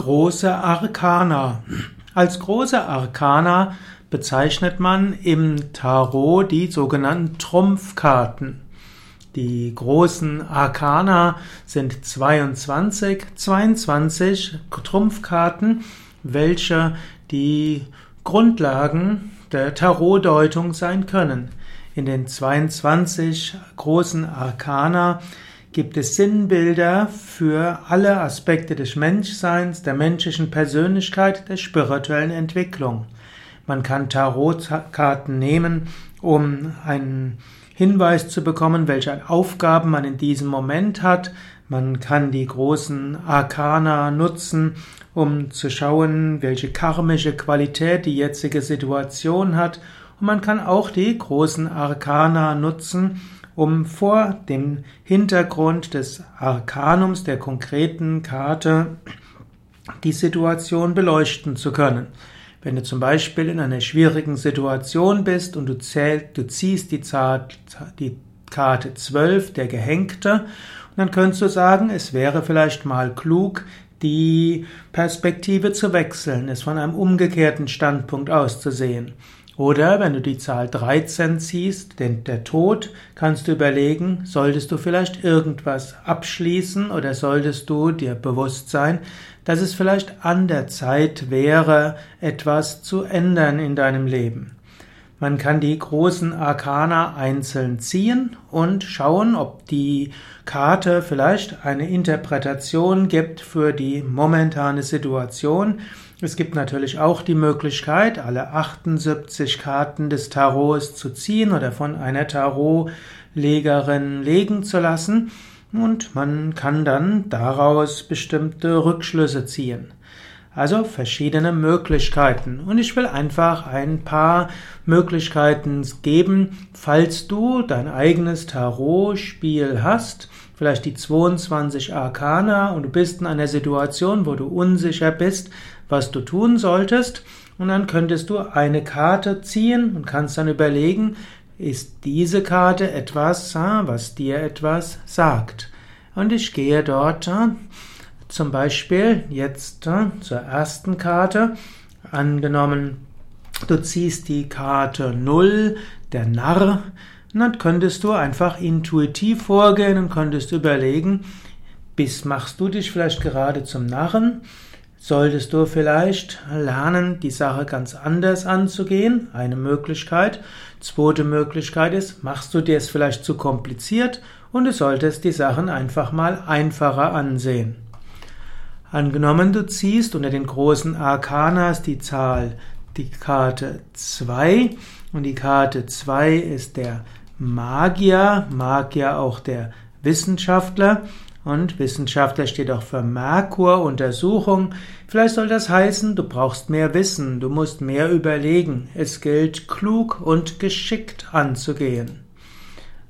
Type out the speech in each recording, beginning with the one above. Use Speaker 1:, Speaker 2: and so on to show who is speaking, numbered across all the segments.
Speaker 1: Große Arkana. Als große Arkana bezeichnet man im Tarot die sogenannten Trumpfkarten. Die großen Arkana sind 22, 22 Trumpfkarten, welche die Grundlagen der Tarotdeutung sein können. In den 22 großen Arkana gibt es Sinnbilder für alle Aspekte des Menschseins, der menschlichen Persönlichkeit, der spirituellen Entwicklung. Man kann Tarotkarten nehmen, um einen Hinweis zu bekommen, welche Aufgaben man in diesem Moment hat. Man kann die großen Arkana nutzen, um zu schauen, welche karmische Qualität die jetzige Situation hat. Und man kann auch die großen Arkana nutzen, um vor dem Hintergrund des Arkanums der konkreten Karte die Situation beleuchten zu können. Wenn du zum Beispiel in einer schwierigen Situation bist und du, zählst, du ziehst die, Zahl, die Karte 12, der Gehängte, dann könntest du sagen, es wäre vielleicht mal klug, die Perspektive zu wechseln, es von einem umgekehrten Standpunkt aus zu sehen. Oder wenn du die Zahl 13 ziehst, denn der Tod, kannst du überlegen, solltest du vielleicht irgendwas abschließen oder solltest du dir bewusst sein, dass es vielleicht an der Zeit wäre, etwas zu ändern in deinem Leben. Man kann die großen Arkana einzeln ziehen und schauen, ob die Karte vielleicht eine Interpretation gibt für die momentane Situation es gibt natürlich auch die Möglichkeit, alle 78 Karten des Tarots zu ziehen oder von einer Tarotlegerin legen zu lassen und man kann dann daraus bestimmte Rückschlüsse ziehen. Also verschiedene Möglichkeiten. Und ich will einfach ein paar Möglichkeiten geben, falls du dein eigenes Tarotspiel hast, vielleicht die 22 Arkana und du bist in einer Situation, wo du unsicher bist, was du tun solltest. Und dann könntest du eine Karte ziehen und kannst dann überlegen, ist diese Karte etwas, was dir etwas sagt. Und ich gehe dort zum Beispiel jetzt zur ersten Karte. Angenommen, du ziehst die Karte 0, der Narr. Und dann könntest du einfach intuitiv vorgehen und könntest überlegen, bis machst du dich vielleicht gerade zum Narren Solltest du vielleicht lernen, die Sache ganz anders anzugehen? Eine Möglichkeit. Zweite Möglichkeit ist, machst du dir es vielleicht zu kompliziert und du solltest die Sachen einfach mal einfacher ansehen. Angenommen, du ziehst unter den großen Arkanas die Zahl, die Karte 2 und die Karte 2 ist der Magier, Magier auch der Wissenschaftler und Wissenschaftler steht auch für Merkur, Untersuchung. Vielleicht soll das heißen, du brauchst mehr Wissen, du musst mehr überlegen. Es gilt, klug und geschickt anzugehen.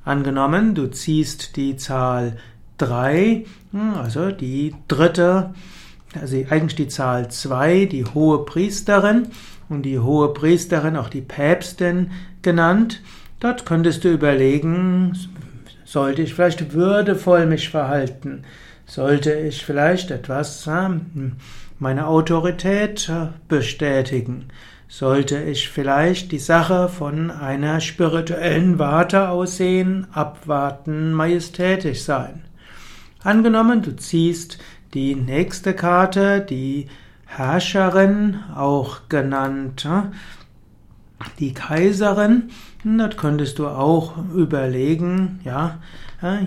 Speaker 1: Angenommen, du ziehst die Zahl 3, hm, also die dritte, also eigentlich die Zahl 2, die hohe Priesterin und die hohe Priesterin, auch die Päpstin genannt. Dort könntest du überlegen, sollte ich vielleicht würdevoll mich verhalten? Sollte ich vielleicht etwas, meine Autorität äh, bestätigen? Sollte ich vielleicht die Sache von einer spirituellen Warte aussehen, abwarten, majestätisch sein? Angenommen, du ziehst die nächste Karte, die Herrscherin, auch genannt die Kaiserin, dort könntest du auch überlegen, ja,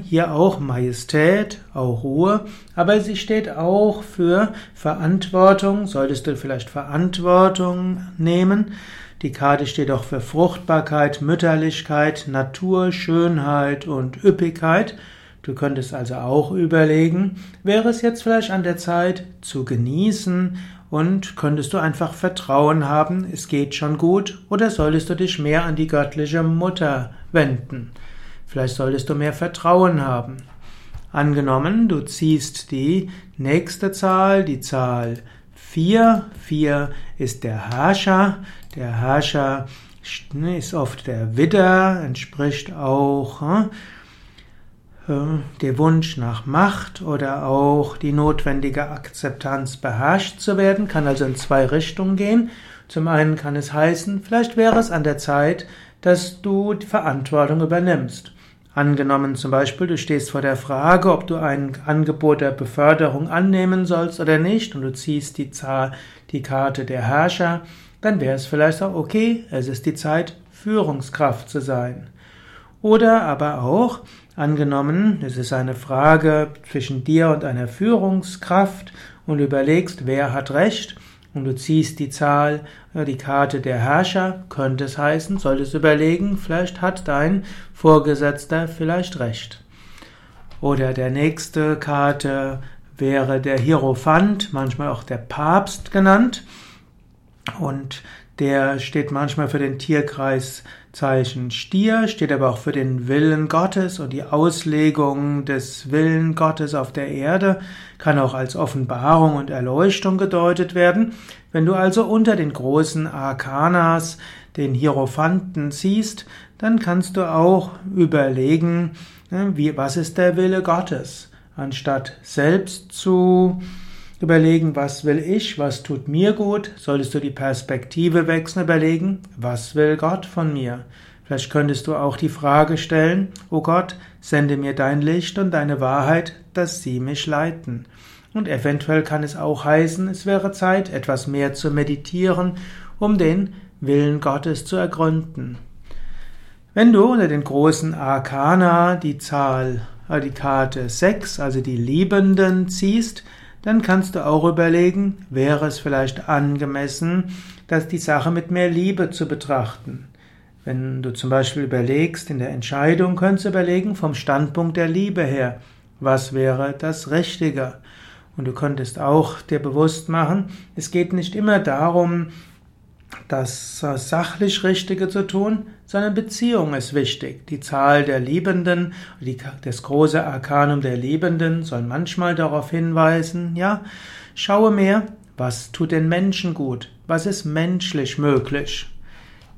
Speaker 1: hier auch Majestät, auch Ruhe, aber sie steht auch für Verantwortung, solltest du vielleicht Verantwortung nehmen. Die Karte steht auch für Fruchtbarkeit, Mütterlichkeit, Natur, Schönheit und Üppigkeit. Du könntest also auch überlegen, wäre es jetzt vielleicht an der Zeit zu genießen und könntest du einfach Vertrauen haben, es geht schon gut, oder solltest du dich mehr an die göttliche Mutter wenden? Vielleicht solltest du mehr Vertrauen haben. Angenommen, du ziehst die nächste Zahl, die Zahl 4. 4 ist der Herrscher. Der Herrscher ist oft der Widder, entspricht auch hm, der Wunsch nach Macht oder auch die notwendige Akzeptanz beherrscht zu werden, kann also in zwei Richtungen gehen. Zum einen kann es heißen, vielleicht wäre es an der Zeit, dass du die Verantwortung übernimmst. Angenommen zum Beispiel, du stehst vor der Frage, ob du ein Angebot der Beförderung annehmen sollst oder nicht und du ziehst die, Zahl, die Karte der Herrscher, dann wäre es vielleicht auch okay, es ist die Zeit, Führungskraft zu sein. Oder aber auch, angenommen, es ist eine Frage zwischen dir und einer Führungskraft und du überlegst, wer hat Recht, und du ziehst die Zahl, äh, die Karte der Herrscher, könnte es heißen, solltest überlegen, vielleicht hat dein Vorgesetzter vielleicht recht. Oder der nächste Karte wäre der Hierophant, manchmal auch der Papst genannt. Und der steht manchmal für den Tierkreis Zeichen Stier, steht aber auch für den Willen Gottes und die Auslegung des Willen Gottes auf der Erde, kann auch als Offenbarung und Erleuchtung gedeutet werden. Wenn du also unter den großen Arkanas den Hierophanten siehst, dann kannst du auch überlegen, ne, wie, was ist der Wille Gottes? Anstatt selbst zu überlegen, was will ich, was tut mir gut, solltest du die Perspektive wechseln, überlegen, was will Gott von mir. Vielleicht könntest du auch die Frage stellen, O Gott, sende mir dein Licht und deine Wahrheit, dass sie mich leiten. Und eventuell kann es auch heißen, es wäre Zeit, etwas mehr zu meditieren, um den Willen Gottes zu ergründen. Wenn du unter den großen Arkana die Zahl, äh, die Karte 6, also die Liebenden, ziehst, dann kannst du auch überlegen, wäre es vielleicht angemessen, dass die Sache mit mehr Liebe zu betrachten. Wenn du zum Beispiel überlegst, in der Entscheidung könntest du überlegen, vom Standpunkt der Liebe her, was wäre das Richtige? Und du könntest auch dir bewusst machen, es geht nicht immer darum, das sachlich Richtige zu tun, sondern Beziehung ist wichtig. Die Zahl der Liebenden, das große Arkanum der Liebenden soll manchmal darauf hinweisen, ja, schaue mehr, was tut den Menschen gut, was ist menschlich möglich.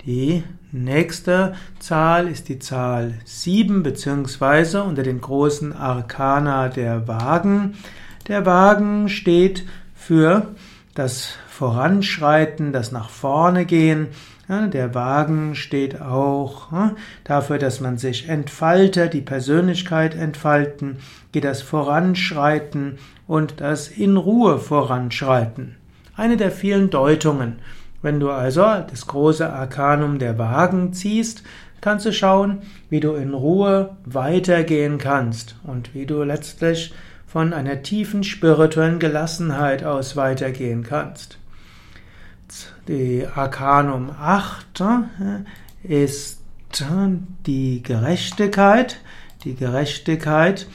Speaker 1: Die nächste Zahl ist die Zahl 7, beziehungsweise unter den großen Arkana der Wagen. Der Wagen steht für das Voranschreiten, das nach vorne gehen. der Wagen steht auch dafür, dass man sich entfaltet, die Persönlichkeit entfalten, geht das Voranschreiten und das in Ruhe voranschreiten. Eine der vielen Deutungen. Wenn du also das große Arkanum der Wagen ziehst, kannst du schauen, wie du in Ruhe weitergehen kannst und wie du letztlich von einer tiefen spirituellen Gelassenheit aus weitergehen kannst. Die Arkanum 8 äh, ist die Gerechtigkeit. Die Gerechtigkeit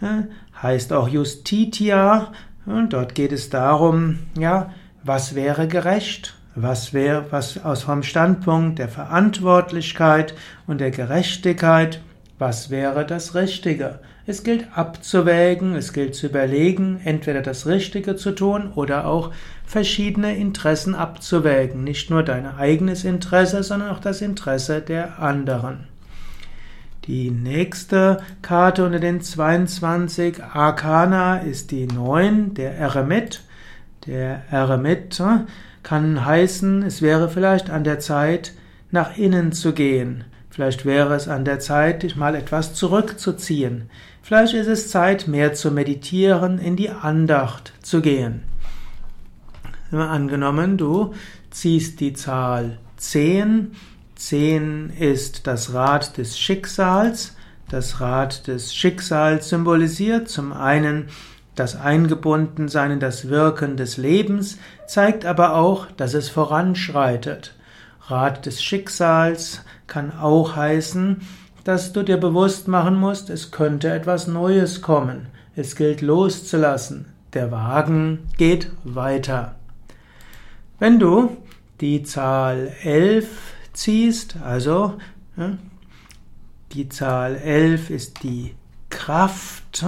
Speaker 1: äh, heißt auch Justitia. Und dort geht es darum, ja, was wäre gerecht? Was wäre, was aus vom Standpunkt der Verantwortlichkeit und der Gerechtigkeit, was wäre das Richtige? Es gilt abzuwägen, es gilt zu überlegen, entweder das Richtige zu tun oder auch verschiedene Interessen abzuwägen. Nicht nur dein eigenes Interesse, sondern auch das Interesse der anderen. Die nächste Karte unter den 22 Arkana ist die 9, der Eremit. Der Eremit kann heißen, es wäre vielleicht an der Zeit, nach innen zu gehen. Vielleicht wäre es an der Zeit, dich mal etwas zurückzuziehen. Vielleicht ist es Zeit, mehr zu meditieren, in die Andacht zu gehen. Angenommen, du ziehst die Zahl 10. 10 ist das Rad des Schicksals. Das Rad des Schicksals symbolisiert zum einen das Eingebundensein in das Wirken des Lebens, zeigt aber auch, dass es voranschreitet. Rad des Schicksals kann auch heißen, dass du dir bewusst machen musst, es könnte etwas Neues kommen. Es gilt loszulassen. Der Wagen geht weiter. Wenn du die Zahl 11 ziehst, also die Zahl 11 ist die Kraft.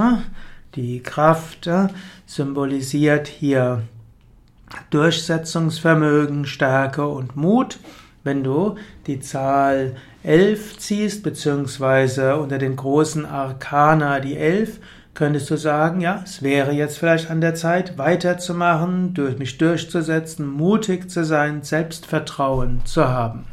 Speaker 1: Die Kraft symbolisiert hier Durchsetzungsvermögen, Stärke und Mut. Wenn du die Zahl 11 ziehst, beziehungsweise unter den großen Arkana die 11, könntest du sagen, ja, es wäre jetzt vielleicht an der Zeit, weiterzumachen, durch mich durchzusetzen, mutig zu sein, Selbstvertrauen zu haben.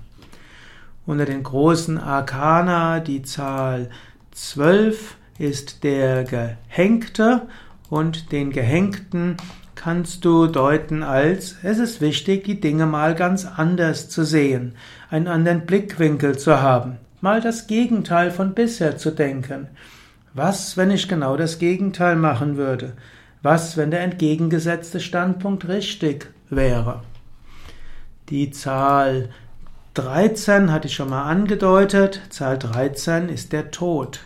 Speaker 1: Unter den großen Arkana die Zahl 12 ist der Gehängte und den Gehängten kannst du deuten als, es ist wichtig, die Dinge mal ganz anders zu sehen, einen anderen Blickwinkel zu haben, mal das Gegenteil von bisher zu denken. Was, wenn ich genau das Gegenteil machen würde? Was, wenn der entgegengesetzte Standpunkt richtig wäre? Die Zahl 13 hatte ich schon mal angedeutet. Zahl 13 ist der Tod.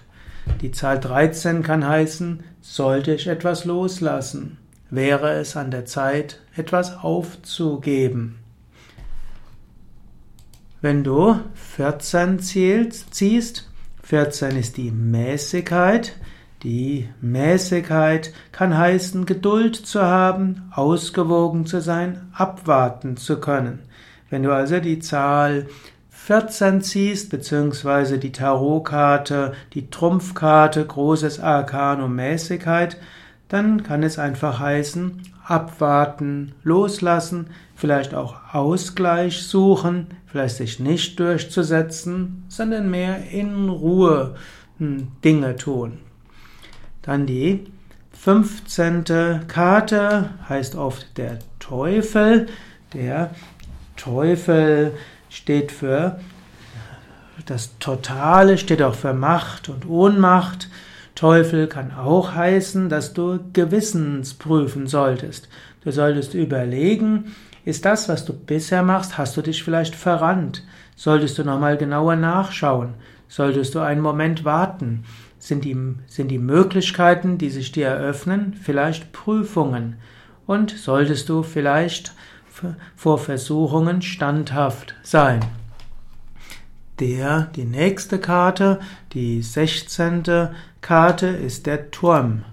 Speaker 1: Die Zahl 13 kann heißen, sollte ich etwas loslassen? Wäre es an der Zeit, etwas aufzugeben? Wenn du 14 ziehst, 14 ist die Mäßigkeit, die Mäßigkeit kann heißen, Geduld zu haben, ausgewogen zu sein, abwarten zu können. Wenn du also die Zahl 14 ziehst, beziehungsweise die Tarotkarte, die Trumpfkarte, großes Arkanum Mäßigkeit, dann kann es einfach heißen, abwarten, loslassen, vielleicht auch Ausgleich suchen, vielleicht sich nicht durchzusetzen, sondern mehr in Ruhe hm, Dinge tun. Dann die 15. Karte heißt oft der Teufel, der Teufel steht für das Totale, steht auch für Macht und Ohnmacht. Teufel kann auch heißen, dass du gewissensprüfen solltest. Du solltest überlegen, ist das, was du bisher machst, hast du dich vielleicht verrannt? Solltest du nochmal genauer nachschauen? Solltest du einen Moment warten? Sind die, sind die Möglichkeiten, die sich dir eröffnen, vielleicht Prüfungen? Und solltest du vielleicht vor Versuchungen standhaft sein. Der, die nächste Karte, die 16. Karte, ist der Turm.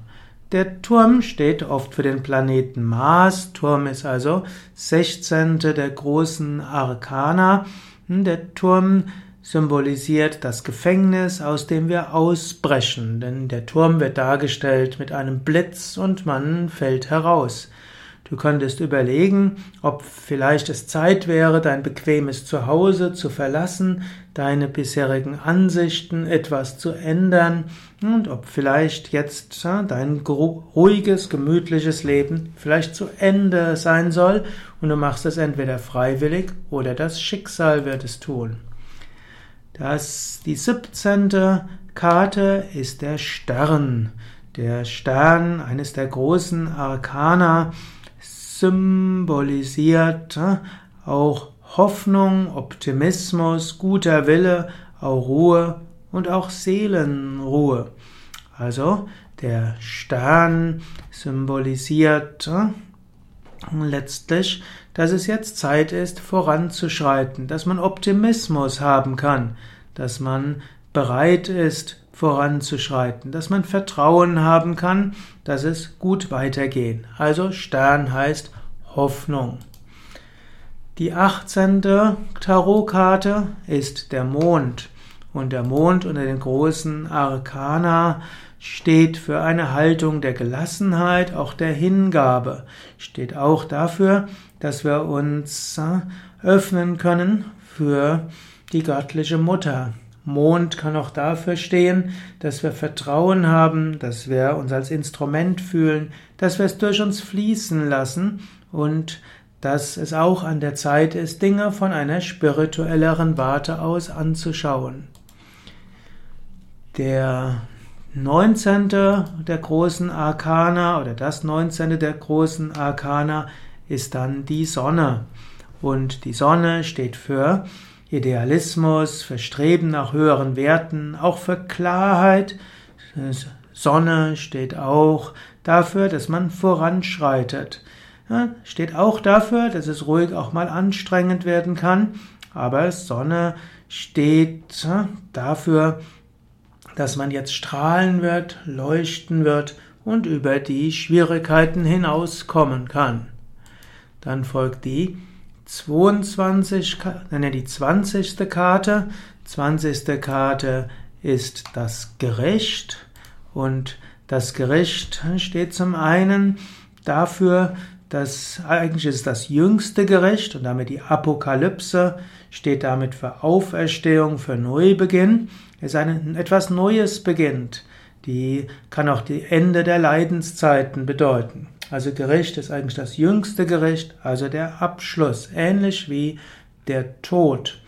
Speaker 1: Der Turm steht oft für den Planeten Mars. Turm ist also 16. der großen Arkana. Der Turm symbolisiert das Gefängnis, aus dem wir ausbrechen, denn der Turm wird dargestellt mit einem Blitz und man fällt heraus. Du könntest überlegen, ob vielleicht es Zeit wäre, dein bequemes Zuhause zu verlassen, deine bisherigen Ansichten etwas zu ändern und ob vielleicht jetzt dein ruhiges, gemütliches Leben vielleicht zu Ende sein soll und du machst es entweder freiwillig oder das Schicksal wird es tun. Das, die 17. Karte ist der Stern. Der Stern, eines der großen Arkana, symbolisiert auch Hoffnung, Optimismus, guter Wille, auch Ruhe und auch Seelenruhe. Also der Stern symbolisiert letztlich, dass es jetzt Zeit ist, voranzuschreiten, dass man Optimismus haben kann, dass man bereit ist, voranzuschreiten, dass man Vertrauen haben kann, dass es gut weitergehen. Also Stern heißt Hoffnung. Die 18. Tarotkarte ist der Mond und der Mond unter den großen Arkana steht für eine Haltung der Gelassenheit, auch der Hingabe, steht auch dafür, dass wir uns äh, öffnen können für die göttliche Mutter, Mond kann auch dafür stehen, dass wir Vertrauen haben, dass wir uns als Instrument fühlen, dass wir es durch uns fließen lassen und dass es auch an der Zeit ist, Dinge von einer spirituelleren Warte aus anzuschauen. Der 19. der großen Arkana oder das 19. der großen Arkana ist dann die Sonne. Und die Sonne steht für Idealismus, für Streben nach höheren Werten, auch für Klarheit. Sonne steht auch dafür, dass man voranschreitet. Ja, steht auch dafür, dass es ruhig auch mal anstrengend werden kann. Aber Sonne steht dafür, dass man jetzt strahlen wird, leuchten wird und über die Schwierigkeiten hinauskommen kann. Dann folgt die 22, nein, die 20. Karte. 20. Karte ist das Gericht und das Gericht steht zum einen dafür, dass eigentlich ist das jüngste Gericht und damit die Apokalypse steht damit für Auferstehung, für Neubeginn. Es ist ein etwas Neues beginnt. Die kann auch die Ende der Leidenszeiten bedeuten. Also Gericht ist eigentlich das jüngste Gericht, also der Abschluss, ähnlich wie der Tod.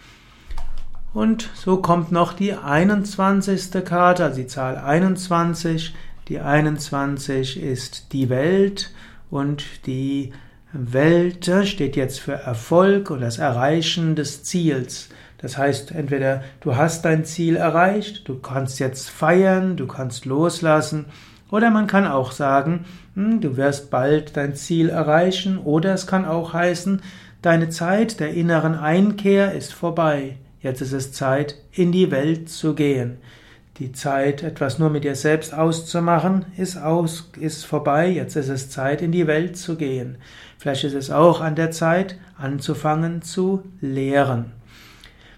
Speaker 1: Und so kommt noch die 21. Karte, also die Zahl 21. Die 21 ist die Welt und die Welt steht jetzt für Erfolg und das Erreichen des Ziels. Das heißt, entweder du hast dein Ziel erreicht, du kannst jetzt feiern, du kannst loslassen, oder man kann auch sagen, hm, du wirst bald dein Ziel erreichen, oder es kann auch heißen, deine Zeit der inneren Einkehr ist vorbei. Jetzt ist es Zeit, in die Welt zu gehen. Die Zeit, etwas nur mit dir selbst auszumachen, ist aus, ist vorbei. Jetzt ist es Zeit, in die Welt zu gehen. Vielleicht ist es auch an der Zeit, anzufangen zu lehren.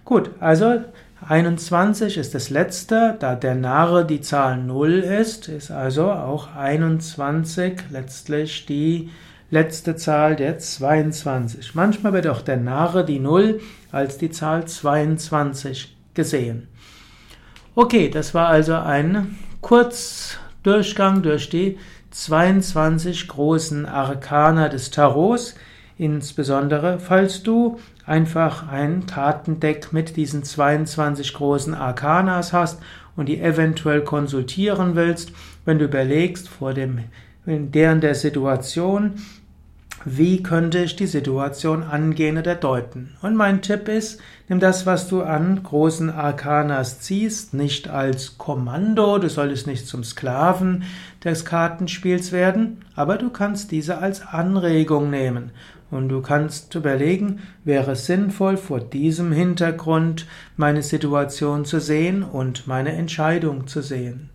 Speaker 1: Gut, also 21 ist das letzte, da der Narre die Zahl 0 ist, ist also auch 21 letztlich die letzte Zahl der 22. Manchmal wird auch der Narre die 0 als die Zahl 22 gesehen. Okay, das war also ein Kurzdurchgang durch die 22 großen Arkana des Tarots. Insbesondere, falls du einfach ein Kartendeck mit diesen 22 großen Arkanas hast und die eventuell konsultieren willst, wenn du überlegst vor dem in deren der Situation, wie könnte ich die Situation angehen oder deuten? Und mein Tipp ist, nimm das, was du an großen Arkanas ziehst, nicht als Kommando, du solltest nicht zum Sklaven des Kartenspiels werden, aber du kannst diese als Anregung nehmen. Und du kannst überlegen, wäre es sinnvoll, vor diesem Hintergrund meine Situation zu sehen und meine Entscheidung zu sehen.